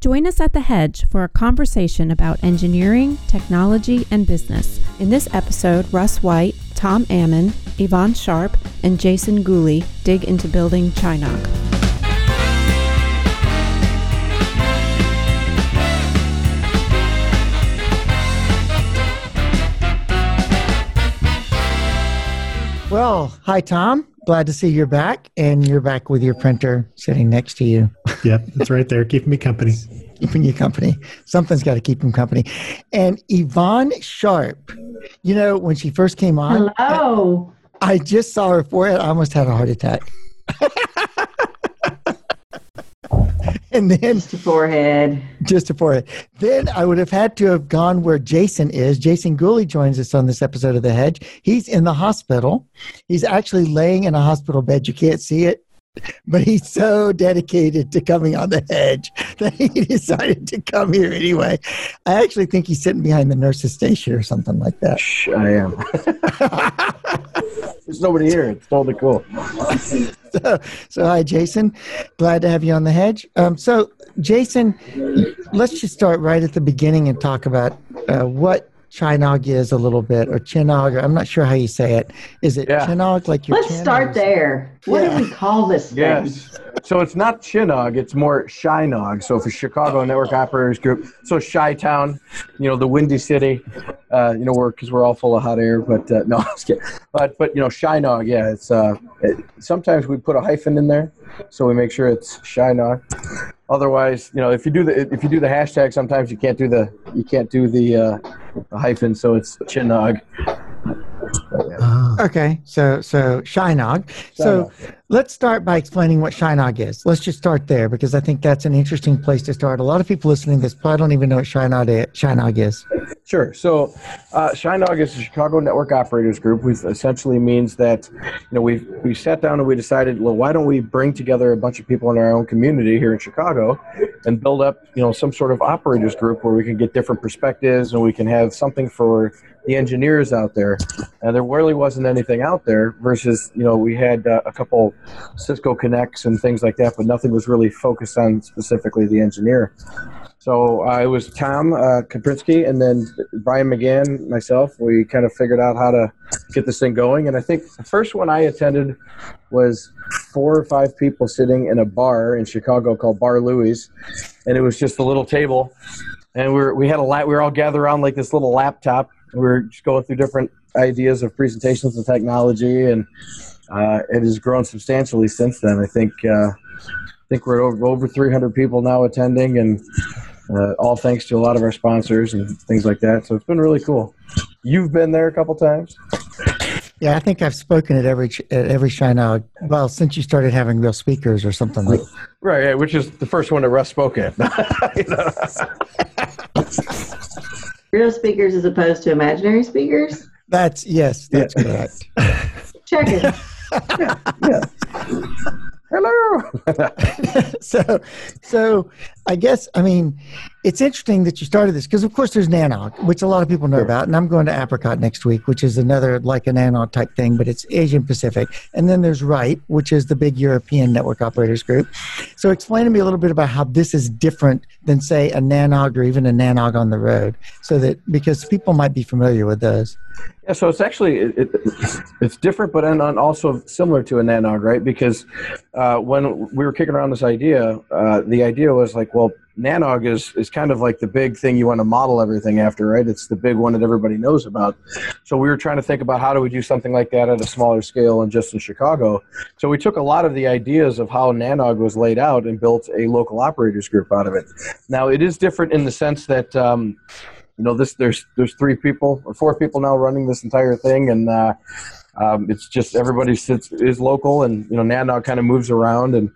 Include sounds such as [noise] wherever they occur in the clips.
Join us at The Hedge for a conversation about engineering, technology, and business. In this episode, Russ White, Tom Ammon, Yvonne Sharp, and Jason Gooley dig into building Chinog. Well, hi, Tom. Glad to see you're back, and you're back with your printer sitting next to you. Yep, it's right there, keeping me company. keeping you company. Something's got to keep him company. And Yvonne Sharp, you know, when she first came on, Hello. I, I just saw her forehead. I almost had a heart attack. [laughs] and then Just a forehead. just a forehead. Then I would have had to have gone where Jason is. Jason Gooley joins us on this episode of The Hedge. He's in the hospital. He's actually laying in a hospital bed. You can't see it, but he's so dedicated to coming on The Hedge that he [laughs] decided to come here anyway. I actually think he's sitting behind the nurse's station or something like that. Shh, I am. [laughs] There's nobody here. It's totally cool. [laughs] so, so hi jason glad to have you on the hedge um, so jason let's just start right at the beginning and talk about uh, what chinog is a little bit or chinog i'm not sure how you say it is it Yeah. chinog like your Let's chin, or start there. What Yeah. do we call this [laughs] thing? Yes. So it's not Chinog, it's more Shinog. So for Chicago Network Operators Group, so Chi Town, you know, the Windy City, uh, you know, we're because we're all full of hot air. But uh, [laughs] no, I'm just kidding. But but you know, Shinog, yeah, it's uh, it, sometimes we put a hyphen in there, so we make sure it's Shinog. Otherwise, you know, if you do the if you do the hashtag, sometimes you can't do the you can't do the, uh, the hyphen, so it's Chinog. Ah, okay so so shinog so let's start by explaining what shinog is. Let's just start there because i think that's an interesting place to start. A lot of people listening to this probably don't even know what shinog is, shinog is. Sure. So, uh, Shinog is the Chicago Network Operators Group, which essentially means that, you know, we we sat down and we decided, well, why don't we bring together a bunch of people in our own community here in Chicago, and build up, you know, some sort of operators group where we can get different perspectives and we can have something for the engineers out there. And there really wasn't anything out there. Versus, you know, we had uh, a couple Cisco connects and things like that, but nothing was really focused on specifically the engineer. So uh, it was Tom uh, Kacprzynski and then Brian McGahan, myself. We kind of figured out how to get this thing going. And I think the first one I attended was four or five people sitting in a bar in Chicago called Bar Louie's, and it was just a little table, and we were, we had a la- we were all gathered around like this little laptop. We were just going through different ideas of presentations and technology, and uh, it has grown substantially since then. I think. Uh, I think we're over, over 300 people now attending, and uh, all thanks to a lot of our sponsors and things like that. So it's been really cool. You've been there a couple times. yeah i think i've spoken at every at every shinog well since you started having real speakers or something like Right, yeah, which is the first one that Russ spoke at. [laughs] [laughs] You know? Real speakers as opposed to imaginary speakers? that's yes that's correct Check it. [laughs] Hello. [laughs] so so i guess i mean it's interesting that you started this because of course there's nanog which a lot of people know about and i'm going to apricot next week which is another like a nanog type thing but it's asian pacific. And then there's RIPE which is the big european network operators group. So explain to me a little bit about how this is different than say a nanog or even a nanog on the road so that because people might be familiar with those. Yeah, so it's actually it, it, it's different, but and and also similar to a nanog, right? Because uh, when we were kicking around this idea, uh, the idea was like, well, nanog is is kind of like the big thing you want to model everything after, right? It's the big one that everybody knows about. So we were trying to think about how do we do something like that at a smaller scale and just in Chicago. So we took a lot of the ideas of how nanog was laid out and built a local operators group out of it. Now it is different in the sense that. Um, you know this there's there's three people or four people now running this entire thing and uh, um, it's just everybody sits is local and you know nanog kind of moves around and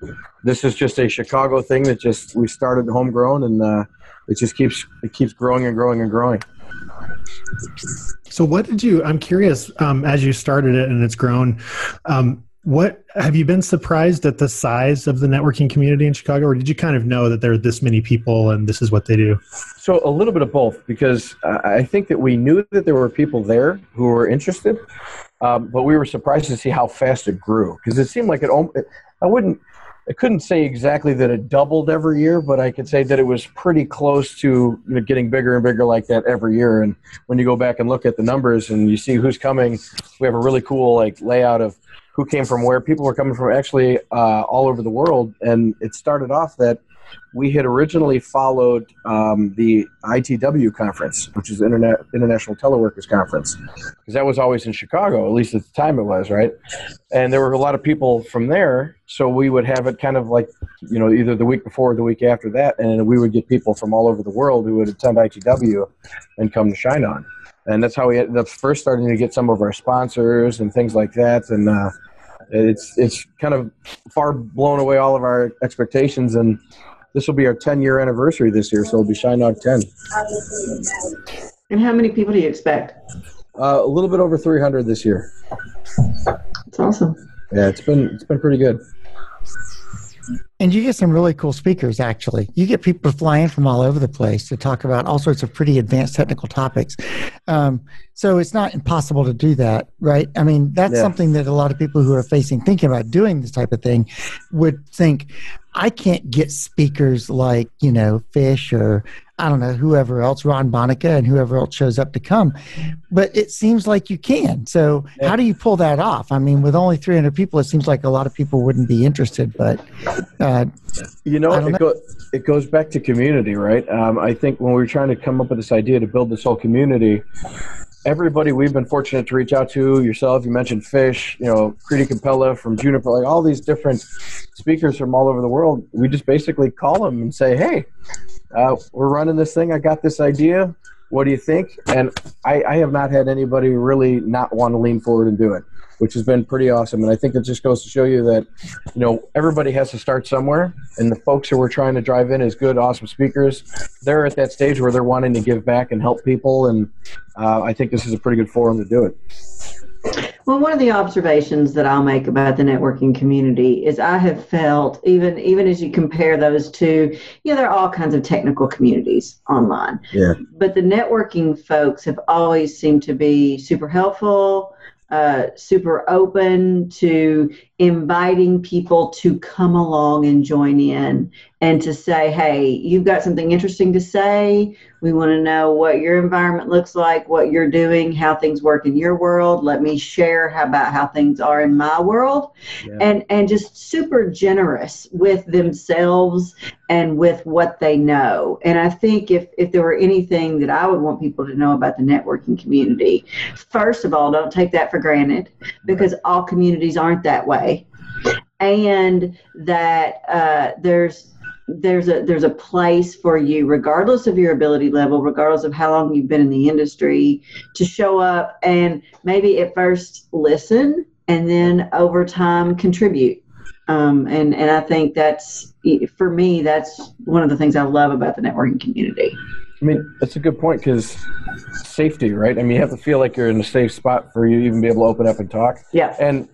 this is just a chicago thing that just we started homegrown and uh, it just keeps it keeps growing and growing and growing So, what did you? I'm curious. Um, as you started it and it's grown, um, what have you been surprised at the size of the networking community in Chicago, or did you kind of know that there are this many people and this is what they do? So a little bit of both, because I think that we knew that there were people there who were interested, um, but we were surprised to see how fast it grew. Because it seemed like it. I wouldn't. I couldn't say exactly that it doubled every year, but I could say that it was pretty close to you know, getting bigger and bigger like that every year. And when you go back and look at the numbers and you see who's coming, we have a really cool like layout of who came from where. People were coming from actually uh, all over the world, and it started off that we had originally followed um, the ITW conference, which is Internet International Teleworkers Conference, because that was always in Chicago, at least at the time it was, right? And there were a lot of people from there, so we would have it kind of like, you know, either the week before or the week after that, and we would get people from all over the world who would attend ITW and come to Shinog. And that's how we ended up first starting to get some of our sponsors and things like that. And uh, it's it's kind of far blown away all of our expectations and this will be our 10 year anniversary this year, so it'll be Shinog 10. And how many people do you expect? Uh, a little bit over 300 this year. It's awesome. Yeah, it's been it's been pretty good. And you get some really cool speakers, actually. You get people flying from all over the place to talk about all sorts of pretty advanced technical topics. Um, so it's not impossible to do that, right? I mean, that's Yeah. something that a lot of people who are facing, thinking about doing this type of thing, would think, I can't get speakers like, you know, Fish or I don't know, whoever else, Ron Bonica and whoever else shows up to come. But it seems like you can. So Yeah. how do you pull that off? I mean, with only 300 people, it seems like a lot of people wouldn't be interested, but uh, You know, it, go, it goes back to community, right? Um, I think when we were trying to come up with this idea to build this whole community, everybody we've been fortunate to reach out to, yourself, you mentioned Fish, you know, Kireeti Kompella from Juniper, like all these different speakers from all over the world. We just basically call them and say, hey, uh, we're running this thing. I got this idea. What do you think? And I, I have not had anybody really not want to lean forward and do it, which has been pretty awesome. And I think it just goes to show you that, you know, everybody has to start somewhere. And the folks who we're trying to drive in as good, awesome speakers, they're at that stage where they're wanting to give back and help people. And uh, I think this is a pretty good forum to do it. Well, one of the observations that I'll make about the networking community is I have felt even even as you compare those two, you know, there are all kinds of technical communities online. Yeah. But the networking folks have always seemed to be super helpful, uh, super open to inviting people to come along and join in and to say, hey, you've got something interesting to say. We want to know what your environment looks like, what you're doing, how things work in your world. Let me share how about how things are in my world. Yeah. And and just super generous with themselves and with what they know. And I think if if there were anything that I would want people to know about the networking community, first of all, don't take that for granted because all communities aren't that way. And that uh, there's there's a there's a place for you regardless of your ability level regardless of how long you've been in the industry to show up and maybe at first listen and then over time contribute um, and and i think that's for me that's one of the things i love about the networking community I mean, that's a good point because safety, right? I mean, you have to feel like you're in a safe spot for you to even be able to open up and talk. yeah And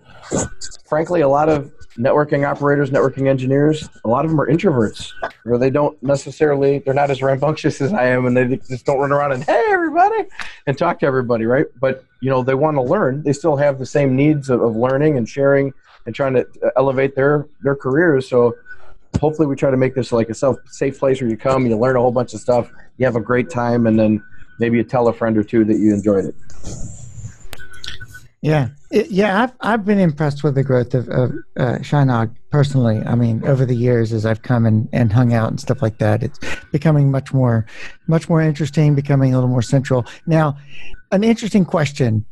frankly, a lot of networking operators, networking engineers, a lot of them are introverts, or they don't necessarily, they're not as rambunctious as I am, and they just don't run around and hey everybody and talk to everybody, right? But you know, they want to learn. They still have the same needs of, of learning and sharing and trying to uh, elevate their their careers. So hopefully, we try to make this like a self, safe place where you come, you learn a whole bunch of stuff, you have a great time, and then maybe you tell a friend or two that you enjoyed it. Yeah, It- yeah, I've I've been impressed with the growth of, of uh, Shinog personally. I mean, over the years as I've come and, and hung out and stuff like that, it's becoming much more much more interesting, becoming a little more central. Now, an interesting question,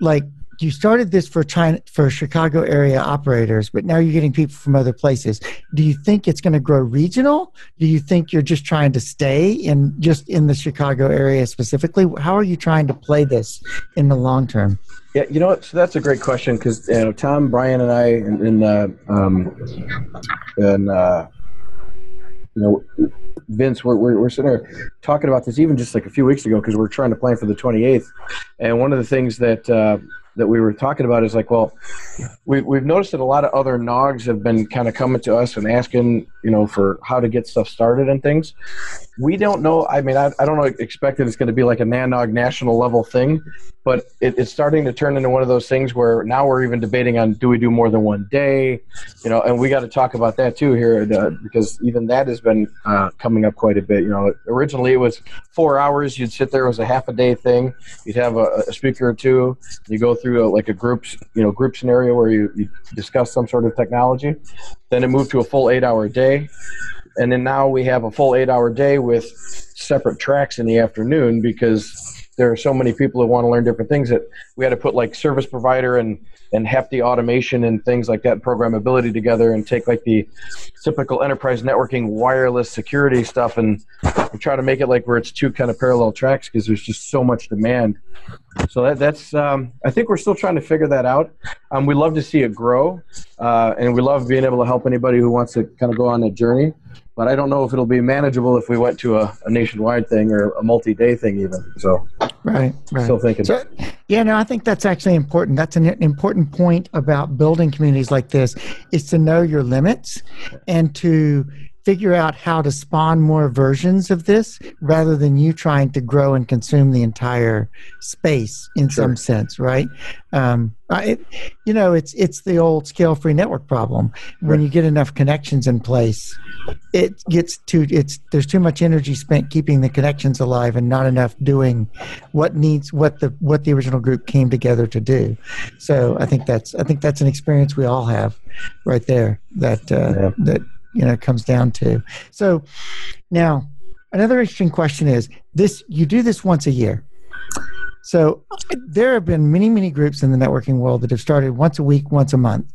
like you started this for China for Chicago area operators, but now you're getting people from other places. Do you think it's going to grow regional? Do you think you're just trying to stay in just in the Chicago area specifically? How are you trying to play this in the long term? Yeah, you know what? So that's a great question because you know Tom, Brian, and I, and, and uh, um, and uh, you know Vince, we're, we're we're sitting there talking about this even just like a few weeks ago because we're trying to plan for the 28th, and one of the things that uh, that we were talking about is like, well, we we've noticed that a lot of other nogs have been kind of coming to us and asking you know, for how to get stuff started and things. We don't know. I mean, I, I don't expect that it's going to be like a NANOG national level thing, but it, it's starting to turn into one of those things where now we're even debating on do we do more than one day, you know, and we got to talk about that too here uh, because even that has been uh, coming up quite a bit. You know, originally it was four hours. You'd sit there. It was a half a day thing. You'd have a, a speaker or two. You go through a, like a group, you know, group scenario where you, you discuss some sort of technology. Then it moved to a full eight hour day. And then now we have a full eight hour day with separate tracks in the afternoon because there are so many people who want to learn different things that we had to put like service provider and and hefty automation and things like that programmability together and take like the typical enterprise networking wireless security stuff and, and try to make it like where it's two kind of parallel tracks because there's just so much demand. So that, that's um, i think we're still trying to figure that out. Um, we love to see it grow uh, and we love being able to help anybody who wants to kind of go on a journey but I don't know if it'll be manageable if we went to a, a nationwide thing or a multi-day thing even. So, right, right. Still thinking. So, yeah, no, I think that's actually important. That's an important point about building communities like this is to know your limits and to figure out how to spawn more versions of this rather than you trying to grow and consume the entire space in sure. some sense, right? Um, it, you know, it's it's the old scale-free network problem. When right. you get enough connections in place, it gets too it's there's too much energy spent keeping the connections alive and not enough doing what needs what the what the original group came together to do. So I think that's I think that's an experience we all have right there. That uh, yeah. that you know comes down to. So now another interesting question is this: you do this once a year. So there have been many, many groups in the networking world that have started once a week, once a month,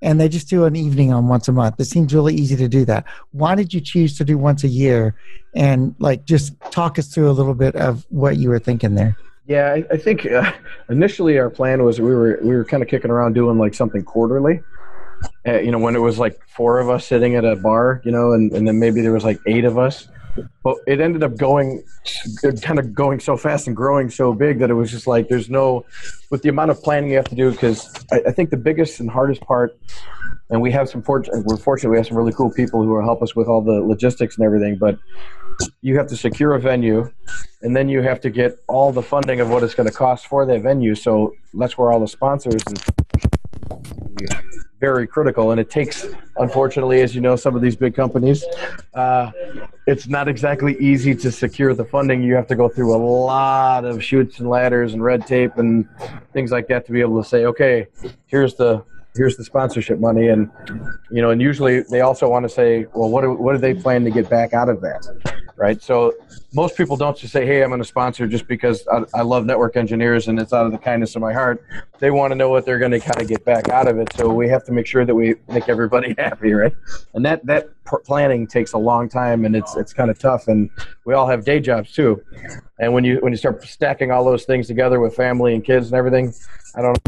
and they just do an evening on once a month. It seems really easy to do that. Why did you choose to do once a year? And like, just talk us through a little bit of what you were thinking there. Yeah, I, I think uh, initially our plan was we were we were kind of kicking around doing like something quarterly. You know, when it was like four of us sitting at a bar, you know, and, and then maybe there was like eight of us. But it ended up going, kind of going so fast and growing so big that it was just like there's no, with the amount of planning you have to do. Because I, I think the biggest and hardest part, and we have some fortunate, we're fortunate we have some really cool people who will help us with all the logistics and everything. But you have to secure a venue, and then you have to get all the funding of what it's going to cost for that venue. So that's where all the sponsors and very critical. And it takes, unfortunately, as you know, some of these big companies, uh, it's not exactly easy to secure the funding. You have to go through a lot of chutes and ladders and red tape and things like that to be able to say, okay, here's the here's the sponsorship money and you know and usually they also want to say well what do, what do they plan to get back out of that right? So most people don't just say hey i'm going to sponsor just because I, I, love network engineers and it's out of the kindness of my heart. They want to know what they're going to kind of get back out of it. So we have to make sure that we make everybody [laughs] happy right? And that that planning takes a long time and it's it's kind of tough. And we all have day jobs too. And when you when you start stacking all those things together with family and kids and everything i don't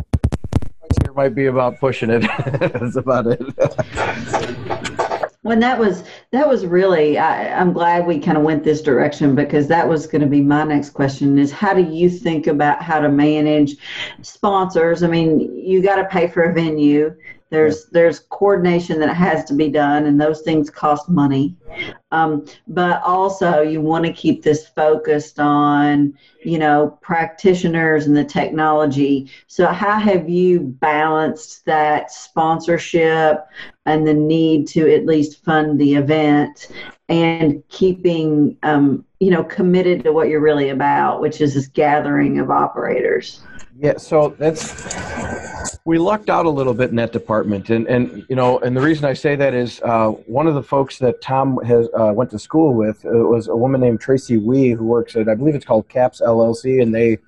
here might be about pushing it. [laughs] That's about it. [laughs] Well, that was that was really. I, I'm glad we kind of went this direction because that was going to be my next question: is how do you think about how to manage sponsors? I mean, you got to pay for a venue. There's there's coordination that has to be done, and those things cost money. Um, but also, you want to keep this focused on you know practitioners and the technology. So, how have you balanced that sponsorship and the need to at least fund the event, and keeping um, you know committed to what you're really about, which is this gathering of operators? Yeah, so that's we lucked out a little bit in that department, and and you know, and the reason I say that is uh, one of the folks that Tom has uh, went to school with uh, was a woman named Tracy Wee who works at I believe it's called Caps LLC, and they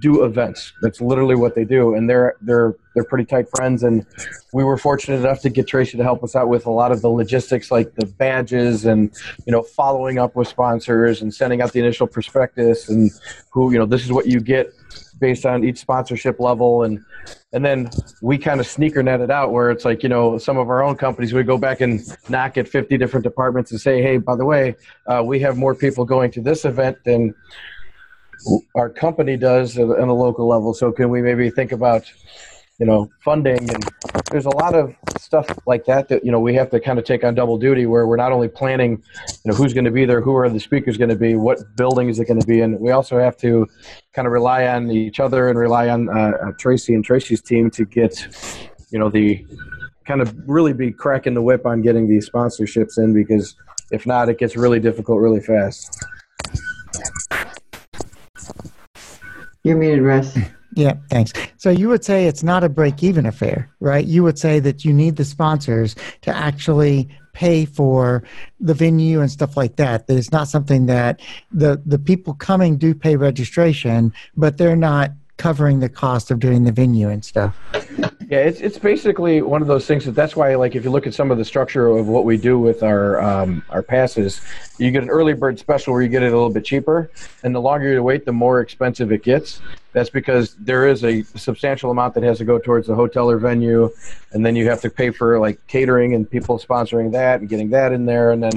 do events. That's literally what they do, and they're they're they're pretty tight friends. And we were fortunate enough to get Tracy to help us out with a lot of the logistics, like the badges and you know following up with sponsors and sending out the initial prospectus and who you know this is what you get based on each sponsorship level and and then we kind of sneaker net it out where it's like you know some of our own companies we go back and knock at 50 different departments and say hey by the way uh, we have more people going to this event than our company does at a local level so can we maybe think about you know, funding, and there's a lot of stuff like that that you know we have to kind of take on double duty, where we're not only planning, you know, who's going to be there, who are the speakers going to be, what building is it going to be in. We also have to kind of rely on each other and rely on uh, uh, Tracy and Tracy's team to get, you know, the kind of really be cracking the whip on getting these sponsorships in because if not, it gets really difficult really fast. You're muted, Russ. Yeah, thanks. So you would say it's not a break even affair, right? You would say that you need the sponsors to actually pay for the venue and stuff like that. That it's not something that the the people coming do pay registration, but they're not covering the cost of doing the venue and stuff. Yeah, it's it's basically one of those things that that's why like if you look at some of the structure of what we do with our um, our passes, you get an early bird special where you get it a little bit cheaper, and the longer you wait, the more expensive it gets. That's because there is a substantial amount that has to go towards the hotel or venue, and then you have to pay for like catering and people sponsoring that and getting that in there, and then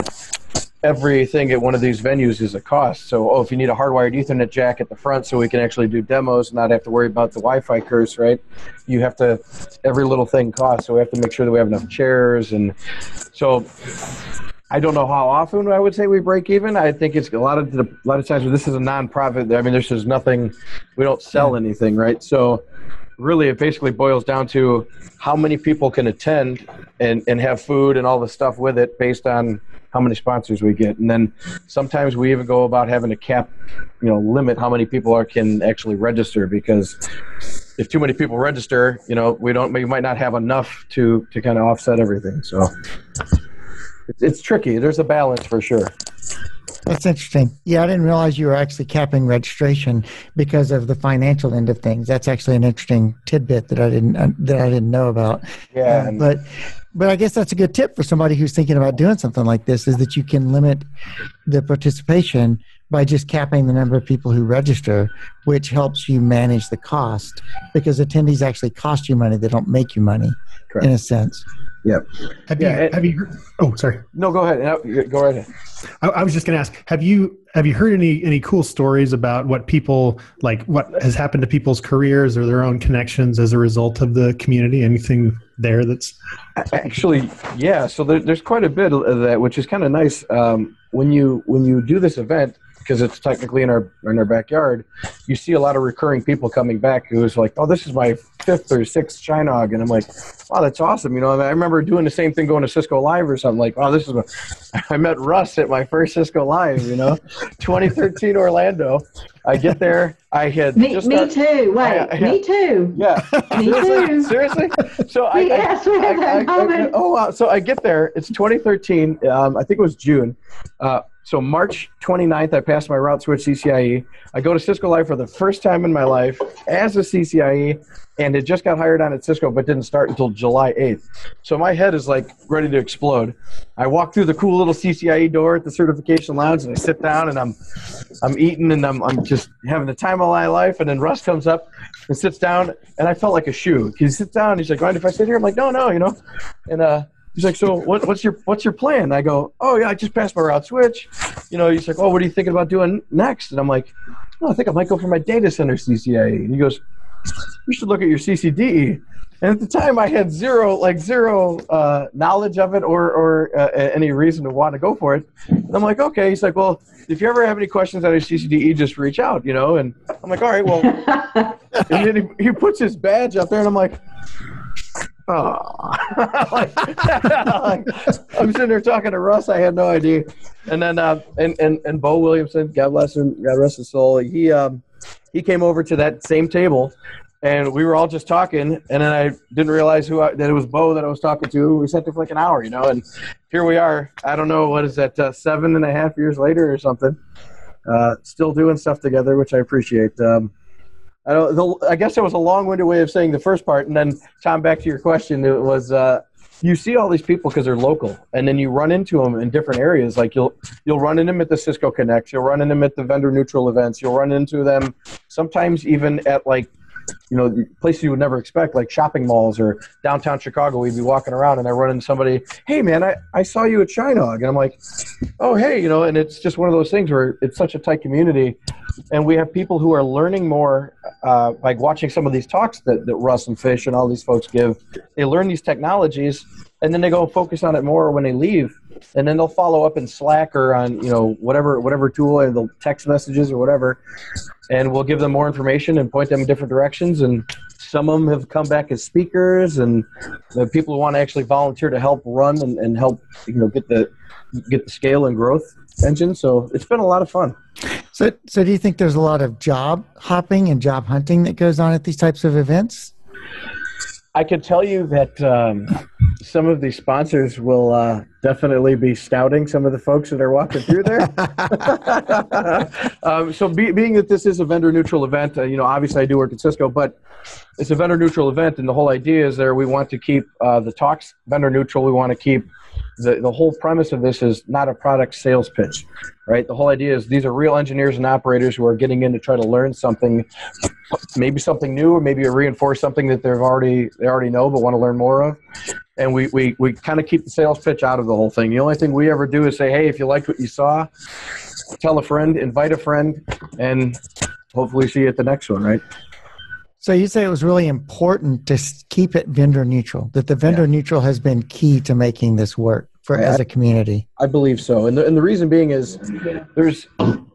everything at one of these venues is a cost. So, oh, if you need a hardwired Ethernet jack at the front so we can actually do demos and not have to worry about the Wi-Fi curse, right? You have to every little thing costs. So we have to make sure that we have enough chairs and so. I don't know how often I would say we break even. I think it's a lot of the, a lot of times. This is a nonprofit. I mean, there's just nothing. We don't sell hmm. anything, right? So really it basically boils down to how many people can attend and, and have food and all the stuff with it based on how many sponsors we get. And then sometimes we even go about having to cap, you know, limit how many people are can actually register because if too many people register, you know, we don't we might not have enough to to kind of offset everything. So it's, it's tricky. There's a balance for sure. That's interesting. Yeah, I didn't realize you were actually capping registration because of the financial end of things. That's actually an interesting tidbit that I didn't uh, that I didn't know about. Yeah, uh, but but I guess that's a good tip for somebody who's thinking about doing something like this is that you can limit the participation by just capping the number of people who register, which helps you manage the cost because attendees actually cost you money; they don't make you money, Correct. in a sense. Yep. Have Yeah, you it- have you heard, oh sorry No, go ahead. No, Go right ahead. I, I was just going to ask have you have you heard any any cool stories about what people like what has happened to people's careers or their own connections as a result of the community anything there that's Actually, yeah. So there, there's quite a bit of that, which is kind of nice. Um, when you when you do this event, because it's technically in our in our backyard, you see a lot of recurring people coming back who's like, "Oh, this is my fifth or sixth Chinog," and I'm like, "Wow, that's awesome!" You know, I remember doing the same thing going to Cisco Live or something. Like, "Oh, this is," my, [laughs] I met Russ at my first Cisco Live. You know, [laughs] 2013 Orlando. I get there. I had Me, just me got- too. Wait, Yeah, yeah. me too. Yeah, [laughs] Me seriously, too. seriously. So I, I, Yes, had that I- I- oh wow! So I get there. It's 2013. Um, I think it was June. Uh, so March 29th, I passed my route switch CCIE. I go to Cisco Live for the first time in my life as a CCIE, and it just got hired on at Cisco, but didn't start until July 8th. So my head is like ready to explode. I walk through the cool little CCIE door at the certification lounge, and I sit down, and I'm I'm eating, and I'm I'm just having the time of my life. And then Russ comes up and sits down, and I felt like a shoe. He sits down, he's like, "Mind if I sit here?" I'm like, "No, no," you know. And uh, he's like, "So what, what's your what's your plan?" I go, "Oh yeah, I just passed my route switch." You know, he's like, "Oh, what are you thinking about doing next?" And I'm like, "Oh, I think I might go for my data center CCIE." And he goes, "You should look at your CCDE." And at the time, I had zero, like zero uh, knowledge of it or, or uh, any reason to want to go for it. And I'm like, okay. He's like, well, if you ever have any questions on your CCDE, just reach out, you know. And I'm like, all right, well. [laughs] and then he, he puts his badge up there, and I'm like, oh. [laughs] like, [laughs] like, I'm sitting there talking to Russ. I had no idea. And then, uh, and, and, and Beau Williamson, God bless him, God rest his soul, he, um, he came over to that same table and we were all just talking and then i didn't realize who I, that it was beau that i was talking to we sat there for like an hour you know and here we are i don't know what is that uh, seven and a half years later or something uh, still doing stuff together which i appreciate um, I, don't, the, I guess it was a long-winded way of saying the first part and then tom back to your question it was uh, you see all these people because they're local and then you run into them in different areas. Like you'll you'll run into them at the cisco connect you'll run into them at the vendor neutral events you'll run into them sometimes even at like you know places you would never expect like shopping malls or downtown chicago we'd be walking around and i run into somebody hey man i, I saw you at Chinog and i'm like oh hey you know and it's just one of those things where it's such a tight community. And we have people who are learning more uh, like watching some of these talks that, that russ and fish and all these folks give. They learn these technologies and then they go focus on it more when they leave and then they'll follow up in slack or on you know whatever whatever tool or the text messages or whatever and we'll give them more information and point them in different directions and some of them have come back as speakers and the people who want to actually volunteer to help run and, and help you know get the get the scale and growth engine so it's been a lot of fun So, so do you think there's a lot of job hopping and job hunting that goes on at these types of events? I can tell you that um, some of these sponsors will uh, definitely be scouting some of the folks that are walking through there. [laughs] um, so, be, being that this is a vendor neutral event, uh, you know, obviously I do work at Cisco, but it's a vendor neutral event, and the whole idea is there we want to keep uh, the talks vendor neutral. We want to keep the, the whole premise of this is not a product sales pitch, right? The whole idea is these are real engineers and operators who are getting in to try to learn something, maybe something new, or maybe reinforce something that they've already they already know but want to learn more of. And we we, we kind of keep the sales pitch out of the whole thing. The only thing we ever do is say, hey, if you liked what you saw, tell a friend, invite a friend, and hopefully see you at the next one, right? So you say it was really important to keep it vendor neutral. That the vendor neutral has been key to making this work for as a community. I believe so. And the, and the reason being is there's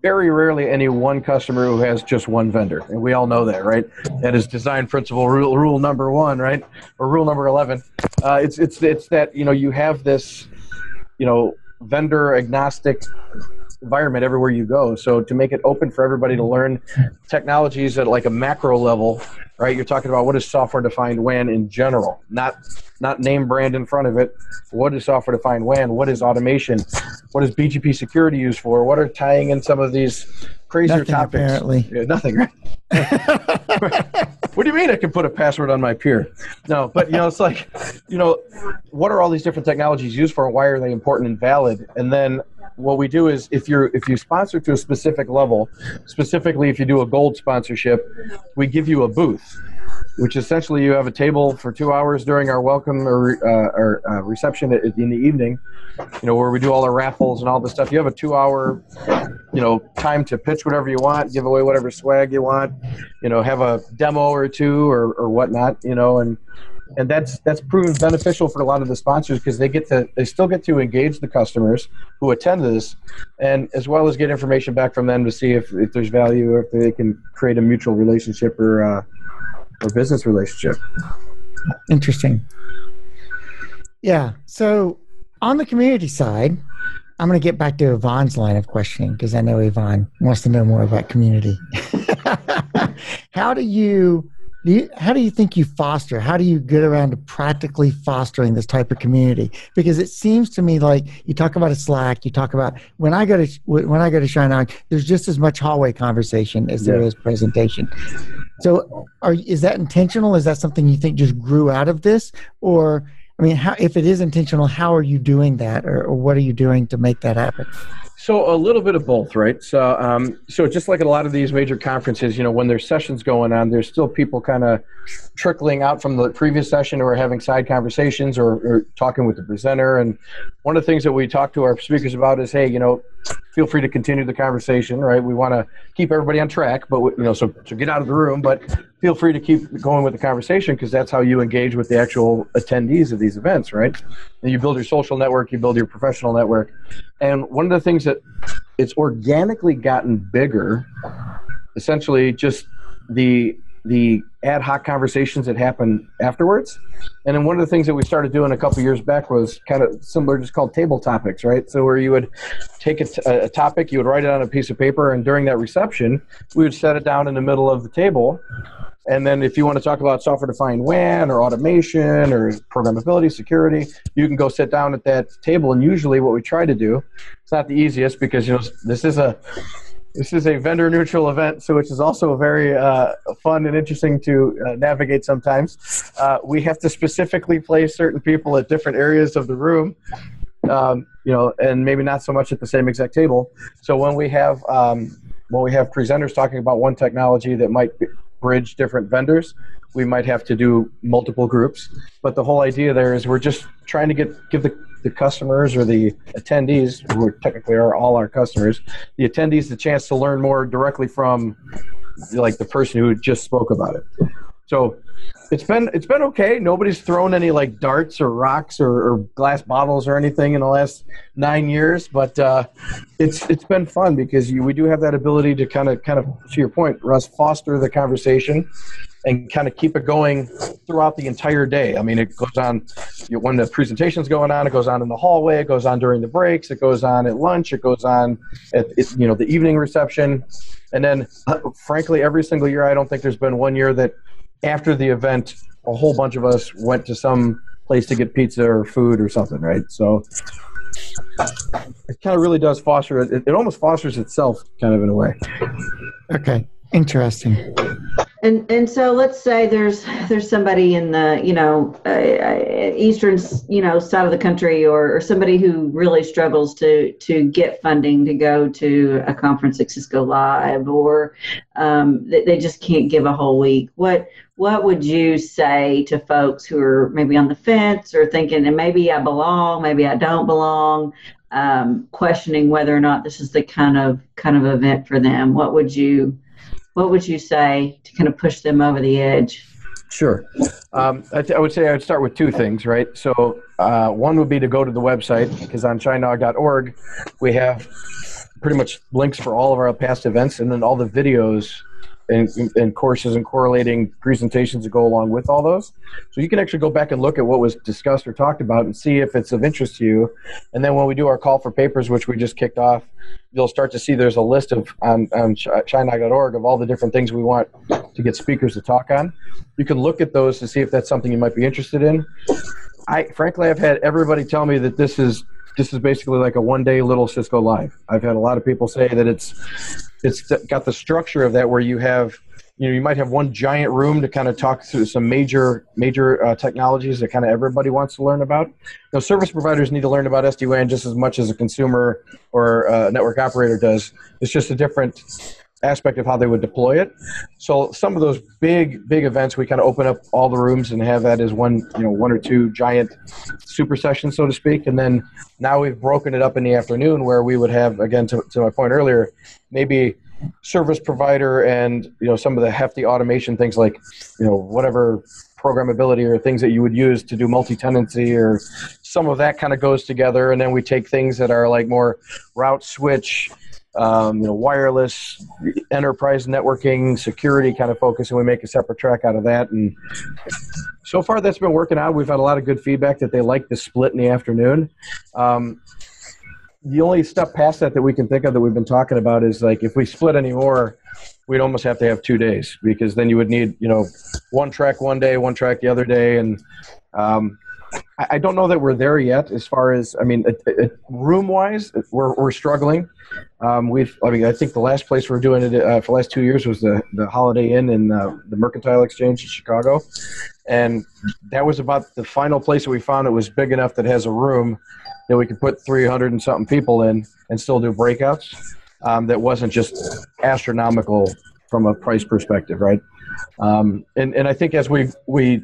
very rarely any one customer who has just one vendor. And we all know that, right? That is design principle rule, rule number one, right? Or rule number 11. Uh, it's, it's, it's that, you know, you have this, you know, vendor agnostic environment everywhere you go. So to make it open for everybody to learn technologies at like a macro level, right? You're talking about what is software defined WAN in general, not not name brand in front of it. What is software defined WAN? What is automation? What is BGP security used for? What are tying in some of these crazier Nothing, topics? apparently. Yeah, nothing, right? [laughs] what do you mean I can put a password on my peer? No, but you know, it's like, you know, what are all these different technologies used for and why are they important and valid? And then what we do is if you're if you sponsor to a specific level, specifically if you do a gold sponsorship, we give you a booth. Which essentially you have a table for two hours during our welcome or, uh, or uh, reception in the evening, you know, where we do all our raffles and all this stuff. You have a two-hour, you know, time to pitch whatever you want, give away whatever swag you want, you know, have a demo or two or, or whatnot, you know, and and that's that's proven beneficial for a lot of the sponsors because they get to they still get to engage the customers who attend this, and as well as get information back from them to see if, if there's value or if they can create a mutual relationship or uh, or business relationship. Interesting. Yeah. So on the community side, I'm going to get back to Yvonne's line of questioning because I know Yvonne wants to know more about community. [laughs] how do you, do you, how do you think you foster? How do you get around to practically fostering this type of community? Because it seems to me like you talk about a Slack, you talk about when I go to when I go to Shinog, there's just as much hallway conversation as there Yeah. is presentation. So, are is that intentional? Is that something you think just grew out of this, or I mean, how, if it is intentional, how are you doing that, or, or what are you doing to make that happen? So a little bit of both, right? So, um, so just like at a lot of these major conferences, you know, when there's sessions going on, there's still people kind of trickling out from the previous session or having side conversations or, or talking with the presenter. And one of the things that we talk to our speakers about is, hey, you know, feel free to continue the conversation, right? We want to keep everybody on track, but you know, so so get out of the room, but feel free to keep going with the conversation because that's how you engage with the actual attendees of these events, right? And you build your social network, you build your professional network, and one of the things that it's organically gotten bigger, essentially just the the ad hoc conversations that happen afterwards. And then one of the things that we started doing a couple years back was kind of similar, just called table topics, right? So where you would take a, t- a topic, you would write it on a piece of paper, and during that reception, we would set it down in the middle of the table. And then if you want to talk about software-defined WAN or automation or programmability, security, you can go sit down at that table. And usually, what we try to do, it's not the easiest because you know this is a this is a vendor neutral event, so which is also very uh, fun and interesting to uh, navigate sometimes. Uh, we have to specifically place certain people at different areas of the room, um, you know, and maybe not so much at the same exact table. So when we have um, when we have presenters talking about one technology that might bridge different vendors, we might have to do multiple groups. But the whole idea there is we're just trying to get give the, the customers or the attendees, who technically are all our customers, the attendees the chance to learn more directly from like the person who just spoke about it. So it's been it's been okay. Nobody's thrown any like darts or rocks or, or glass bottles or anything in the last nine years, but uh, it's it's been fun because you, we do have that ability to kind of kind of to your point, Russ, foster the conversation and kind of keep it going throughout the entire day. I mean, it goes on you know, when the presentation's going on, it goes on in the hallway, it goes on during the breaks, it goes on at lunch, it goes on at you know the evening reception, and then uh, frankly, every single year, I don't think there's been one year that after the event, a whole bunch of us went to some place to get pizza or food or something, right? So it kind of really does foster it. It almost fosters itself, kind of in a way. Okay, interesting. And and so let's say there's there's somebody in the you know uh, uh, eastern you know side of the country or, or somebody who really struggles to to get funding to go to a conference like Cisco Live or um, they, they just can't give a whole week. What what would you say to folks who are maybe on the fence or thinking and maybe I belong, maybe I don't belong, um, questioning whether or not this is the kind of kind of event for them? What would you what would you say to kind of push them over the edge? Sure. Um, I, th- I, would say I would start with two things, right? So, uh, one would be to go to the website because on chinog.org we have pretty much links for all of our past events and then all the videos and, and, courses and correlating presentations that go along with all those. So you can actually go back and look at what was discussed or talked about and see if it's of interest to you. And then when we do our call for papers, which we just kicked off, you'll start to see there's a list of on, on chinog.org of all the different things we want to get speakers to talk on. You can look at those to see if that's something you might be interested in. I frankly, I've had everybody tell me that this is this is basically like a one day little Cisco Live. I've had a lot of people say that it's it's got the structure of that where you have you know you might have one giant room to kind of talk through some major major uh, technologies that kind of everybody wants to learn about. Now, service providers need to learn about SD-WAN just as much as a consumer or a network operator does. It's just a different aspect of how they would deploy it. So some of those big big events, we kind of open up all the rooms and have that as one you know one or two giant super sessions, so to speak. And then now we've broken it up in the afternoon where we would have again to, to my point earlier, maybe service provider and you know some of the hefty automation things like you know whatever programmability or things that you would use to do multi-tenancy or some of that kind of goes together and then we take things that are like more route switch um, you know, wireless, enterprise networking, security kind of focus, and we make a separate track out of that. And so far, that's been working out. We've had a lot of good feedback that they like the split in the afternoon. Um, the only step past that that we can think of that we've been talking about is like if we split anymore, we'd almost have to have two days because then you would need you know one track one day, one track the other day, and um, I don't know that we're there yet as far as I mean, room wise, we're, we're struggling. Um, we've, I mean, I think the last place we are doing it uh, for the last two years was the, the Holiday Inn in uh, the Mercantile Exchange in Chicago. And that was about the final place that we found that was big enough that has a room that we could put 300 and something people in and still do breakouts. Um, that wasn't just astronomical from a price perspective, right? Um, and, and I think as we, we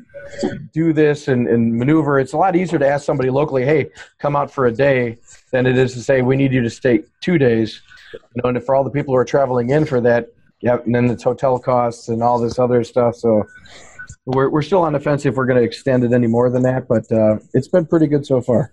do this and, and maneuver, it's a lot easier to ask somebody locally, hey, come out for a day than it is to say, we need you to stay two days. You know, and for all the people who are traveling in for that, yeah, and then it's hotel costs and all this other stuff. So we're, we're still on the fence if we're going to extend it any more than that, but uh, it's been pretty good so far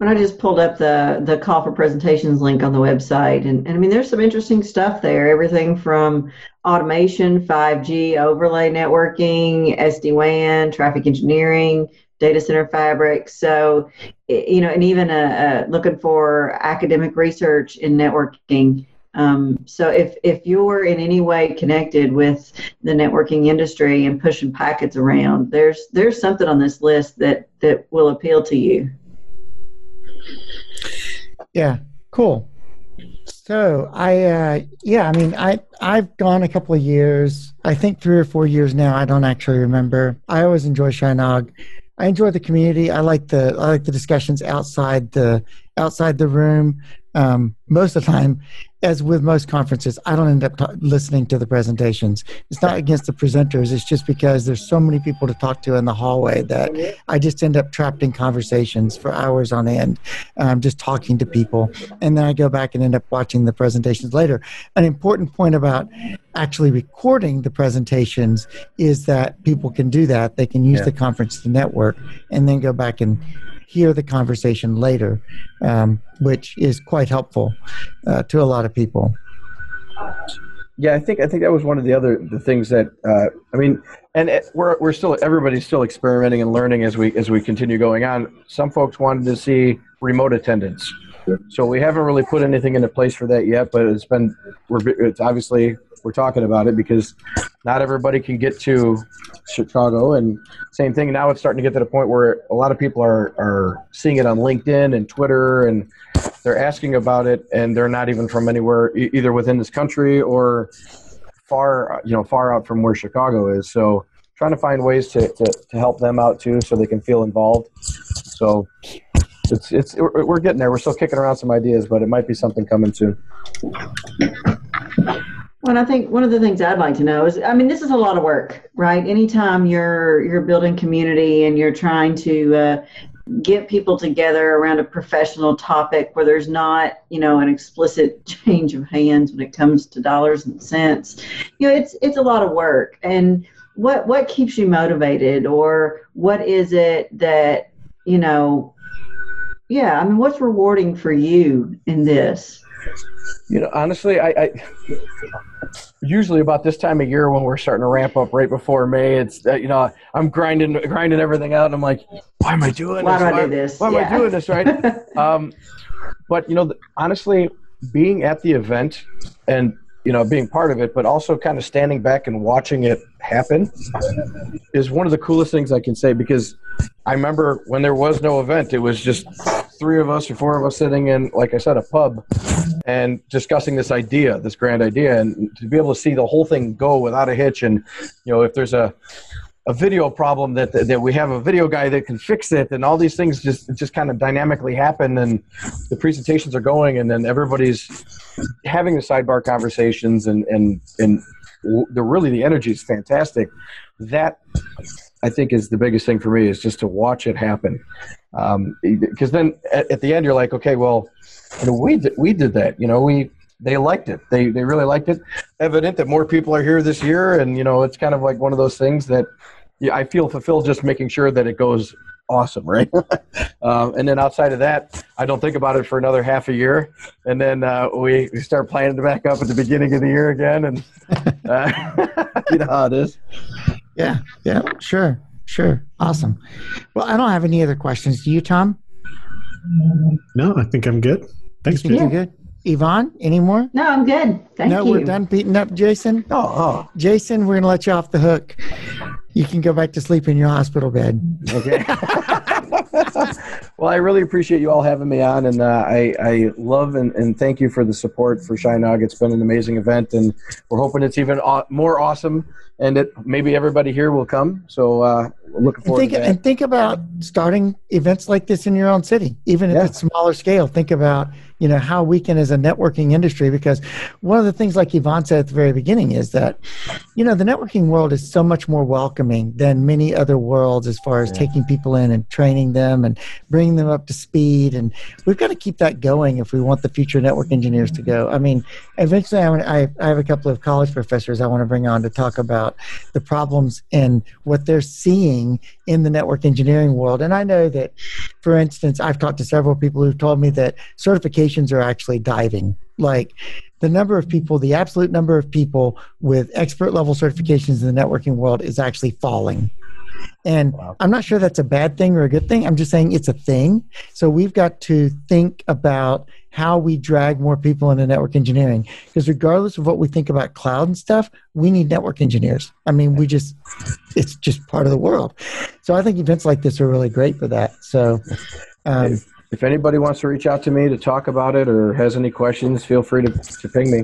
when I just pulled up the the call for presentations link on the website, and, and I mean, there's some interesting stuff there. Everything from automation, 5G, overlay networking, SD WAN, traffic engineering, data center fabric. So, you know, and even uh, uh, looking for academic research in networking. Um, so if, if you're in any way connected with the networking industry and pushing packets around, there's there's something on this list that that will appeal to you. Yeah, cool. So I, uh, yeah, I mean, I I've gone a couple of years. I think three or four years now. I don't actually remember. I always enjoy Chinog. I enjoy the community. I like the I like the discussions outside the outside the room. Um, most of the time, as with most conferences, I don't end up ta- listening to the presentations. It's not against the presenters. It's just because there's so many people to talk to in the hallway that I just end up trapped in conversations for hours on end, um, just talking to people. And then I go back and end up watching the presentations later. An important point about actually recording the presentations is that people can do that. They can use Yeah. the conference to network and then go back and hear the conversation later, um, which is quite helpful uh, to a lot of people. Yeah, I think I think that was one of the other the things that uh, I mean, and it, we're we're still everybody's still experimenting and learning as we as we continue going on. Some folks wanted to see remote attendance, so we haven't really put anything into place for that yet. But it's been we're it's obviously we're talking about it because not everybody can get to Chicago, and same thing. Now it's starting to get to the point where a lot of people are are seeing it on LinkedIn and Twitter and they're asking about it and they're not even from anywhere either within this country or far you know far out from where chicago is. So trying to find ways to, to, to help them out too so they can feel involved. So it's it's we're getting there. We're still kicking around some ideas but it might be something coming soon Well, I think one of the things I'd like to know is, I mean, this is a lot of work, right? Anytime you're you're building community and you're trying to uh, get people together around a professional topic where there's not, you know, an explicit [laughs] change of hands when it comes to dollars and cents, you know, it's it's a lot of work. And what what keeps you motivated, or what is it that you know? Yeah, I mean, what's rewarding for you in this? You know honestly i, I usually about this time of year when we're starting to ramp up right before may it's uh, you know i'm grinding grinding everything out and i'm like why am i doing Why this do I do this? why am Yeah. i doing this right [laughs] um, but you know, honestly, being at the event and you know being part of it, but also kind of standing back and watching it happen is one of the coolest things I can say because I remember when there was no event, it was just three of us or four of us sitting in, like I said, a pub and discussing this idea, this grand idea, and to be able to see the whole thing go without a hitch, and you know, if there's a a video problem that that we have a video guy that can fix it and all these things just just kind of dynamically happen and the presentations are going and then everybody's having the sidebar conversations and and and the really the energy is fantastic. That i think is the biggest thing for me is just to watch it happen. Um, because then at, at the end you're like okay well you know we did, we did that you know we they liked it they they really liked it evident that more people are here this year and you know it's kind of like one of those things that yeah, I feel fulfilled just making sure that it goes awesome, [laughs] right? um, and then outside of that, I don't think about it for another half a year, and then uh, we, we start planning to back up at the beginning of the year again, and [laughs] uh, you know how it is. Yeah, yeah, sure, sure. Awesome. Well, I don't have any other questions. Do you, Tom? No, I think I'm good. Thanks, You think Jason. you're good? Yvonne, any more? No, I'm good. Thank no, you. No, we're done beating up Jason. Oh, oh Jason, we're going to let you off the hook. You can go back to sleep in your hospital bed. okay. well, I really appreciate you all having me on, and uh, I, I love and, and thank you for the support for CHINOG. It's been an amazing event, and we're hoping it's even aw- more awesome, and that maybe everybody here will come. So, uh, we're looking And forward think, to that. and think about starting events like this in your own city, even if Yeah. it's smaller scale. Think about you know how we can, as a networking industry, because one of the things, like Yvonne said at the very beginning, is that you know the networking world is so much more welcoming than many other worlds as far as taking people in and training them and bringing them up to speed. And we've got to keep that going if we want the future network engineers to go. I mean, eventually, I, I, I have a couple of college professors I want to bring on to talk about the problems and what they're seeing in the network engineering world. And I know that, for instance, I've talked to several people who've told me that certifications are actually diving. Like the number of people, the absolute number of people with expert level certifications in the networking world is actually falling. And Wow. I'm not sure that's a bad thing or a good thing. I'm just saying it's a thing. So we've got to think about how we drag more people into network engineering. Because regardless of what we think about cloud and stuff, we need network engineers. I mean, we just, it's just part of the world. So I think events like this are really great for that. So, um, if, if anybody wants to reach out to me to talk about it or has any questions, feel free to, to ping me.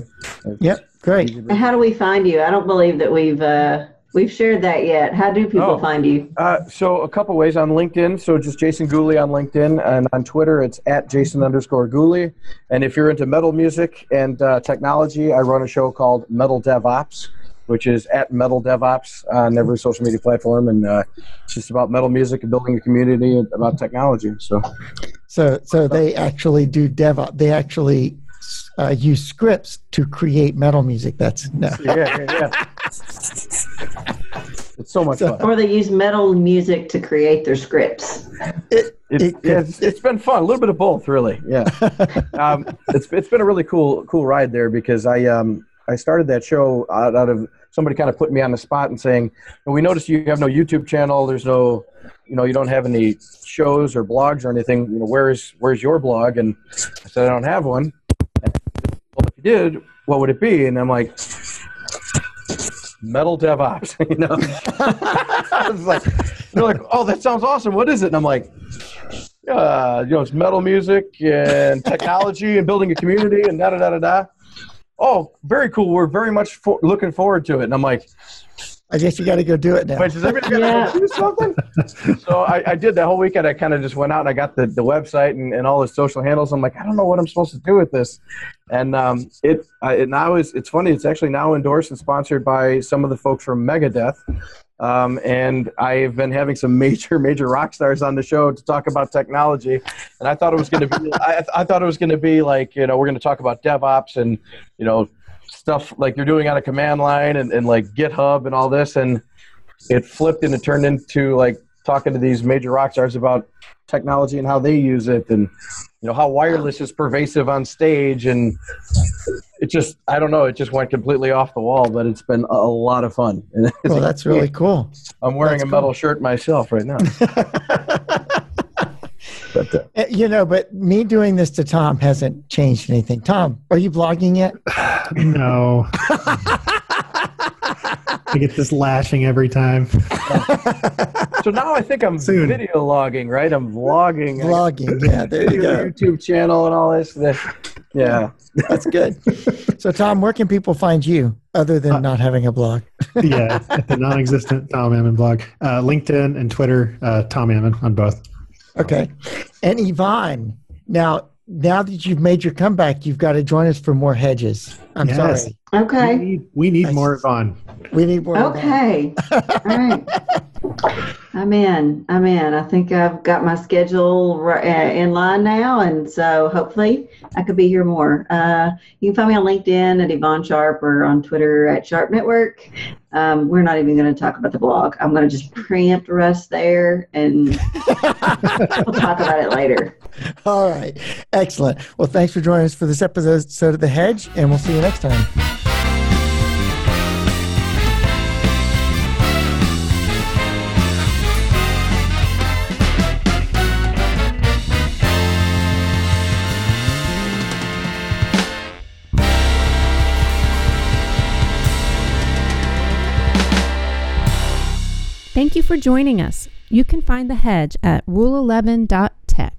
yep, great. And how do we find you? I don't believe that we've uh, we've shared that yet. How do people Oh. find you? Uh, so a couple ways on LinkedIn. So just Jason Gooley on LinkedIn, and on Twitter it's at Jason underscore Gooley. And if you're into metal music and uh, technology, I run a show called Metal DevOps, which is at Metal DevOps on every social media platform, and uh, it's just about metal music and building a community and about technology. So So, so they actually do DevOps. They actually uh, use scripts to create metal music. That's no. yeah, yeah, yeah. [laughs] it's so much fun. Or they use metal music to create their scripts. It, It's, it yeah, could- it's, it's been fun. A little bit of both, really. Yeah. [laughs] um, it's it's been a really cool cool ride there because I um I started that show out, out of somebody kind of putting me on the spot and saying, "Well, we noticed you have no YouTube channel. There's no, you know, you don't have any shows or blogs or anything. You know, where's where's your blog?" And I said, "I don't have one." And, well, if you did, what would it be? And I'm like. Metal DevOps, [laughs] you know. Like, they're like, oh, that sounds awesome. What is it? And I'm like, uh, you know, it's metal music and technology and building a community and da da da da da. Oh, very cool. We're very much for- looking forward to it. And I'm like, I guess you got to go do it now. wait, does everybody Yeah. got to do something? so I, I did that whole weekend. I kind of just went out and I got the, the website and, and all the social handles. I'm like, I don't know what I'm supposed to do with this. And um, it, uh, it now is, it's funny. It's actually now endorsed and sponsored by some of the folks from Megadeth. Um, and I've been having some [laughs] major, major rock stars on the show to talk about technology. And I thought it was going to be, I, I thought it was going to be like, you know, we're going to talk about DevOps and, you know, stuff like you're doing on a command line and, and like GitHub and all this. And it flipped and it turned into like talking to these major rock stars about technology and how they use it and, you know, how wireless is pervasive on stage. And it just, I don't know, it just went completely off the wall, but it's been a, lot of fun. [laughs] Well, that's really cool. I'm wearing that's a metal shirt myself right now. [laughs] but, uh, Uh, You know, but me doing this to Tom hasn't changed anything. Tom, are you blogging yet? [sighs] No. [laughs] I get this lashing every time. so now I think I'm Soon. video logging, right? I'm vlogging. I got Blogging, yeah, there you go. YouTube channel and all this. That, yeah. That's good. So, Tom, where can people find you other than Uh, not having a blog? yeah, the non-existent Tom Ammon blog, uh, LinkedIn and Twitter, uh, Tom Ammon on both. Okay. And Yvonne, now now that you've made your comeback, you've got to join us for more hedges. I'm Yes. sorry. We Okay. need, we need more s- Yvonne. We need more. Yvonne. Okay. [laughs] All right. I'm in. I'm in. I think I've got my schedule uh, in line now, and so hopefully I could be here more. Uh, you can find me on LinkedIn at Yvonne Sharp or on Twitter at Sharp Network. Um, we're not even going to talk about the blog. I'm going to just preempt Russ there, and we'll talk about it later. [laughs] All right. Excellent. Well, thanks for joining us for this episode of The Hedge, and we'll see you next time. Thank you for joining us. You can find The Hedge at rule11.tech.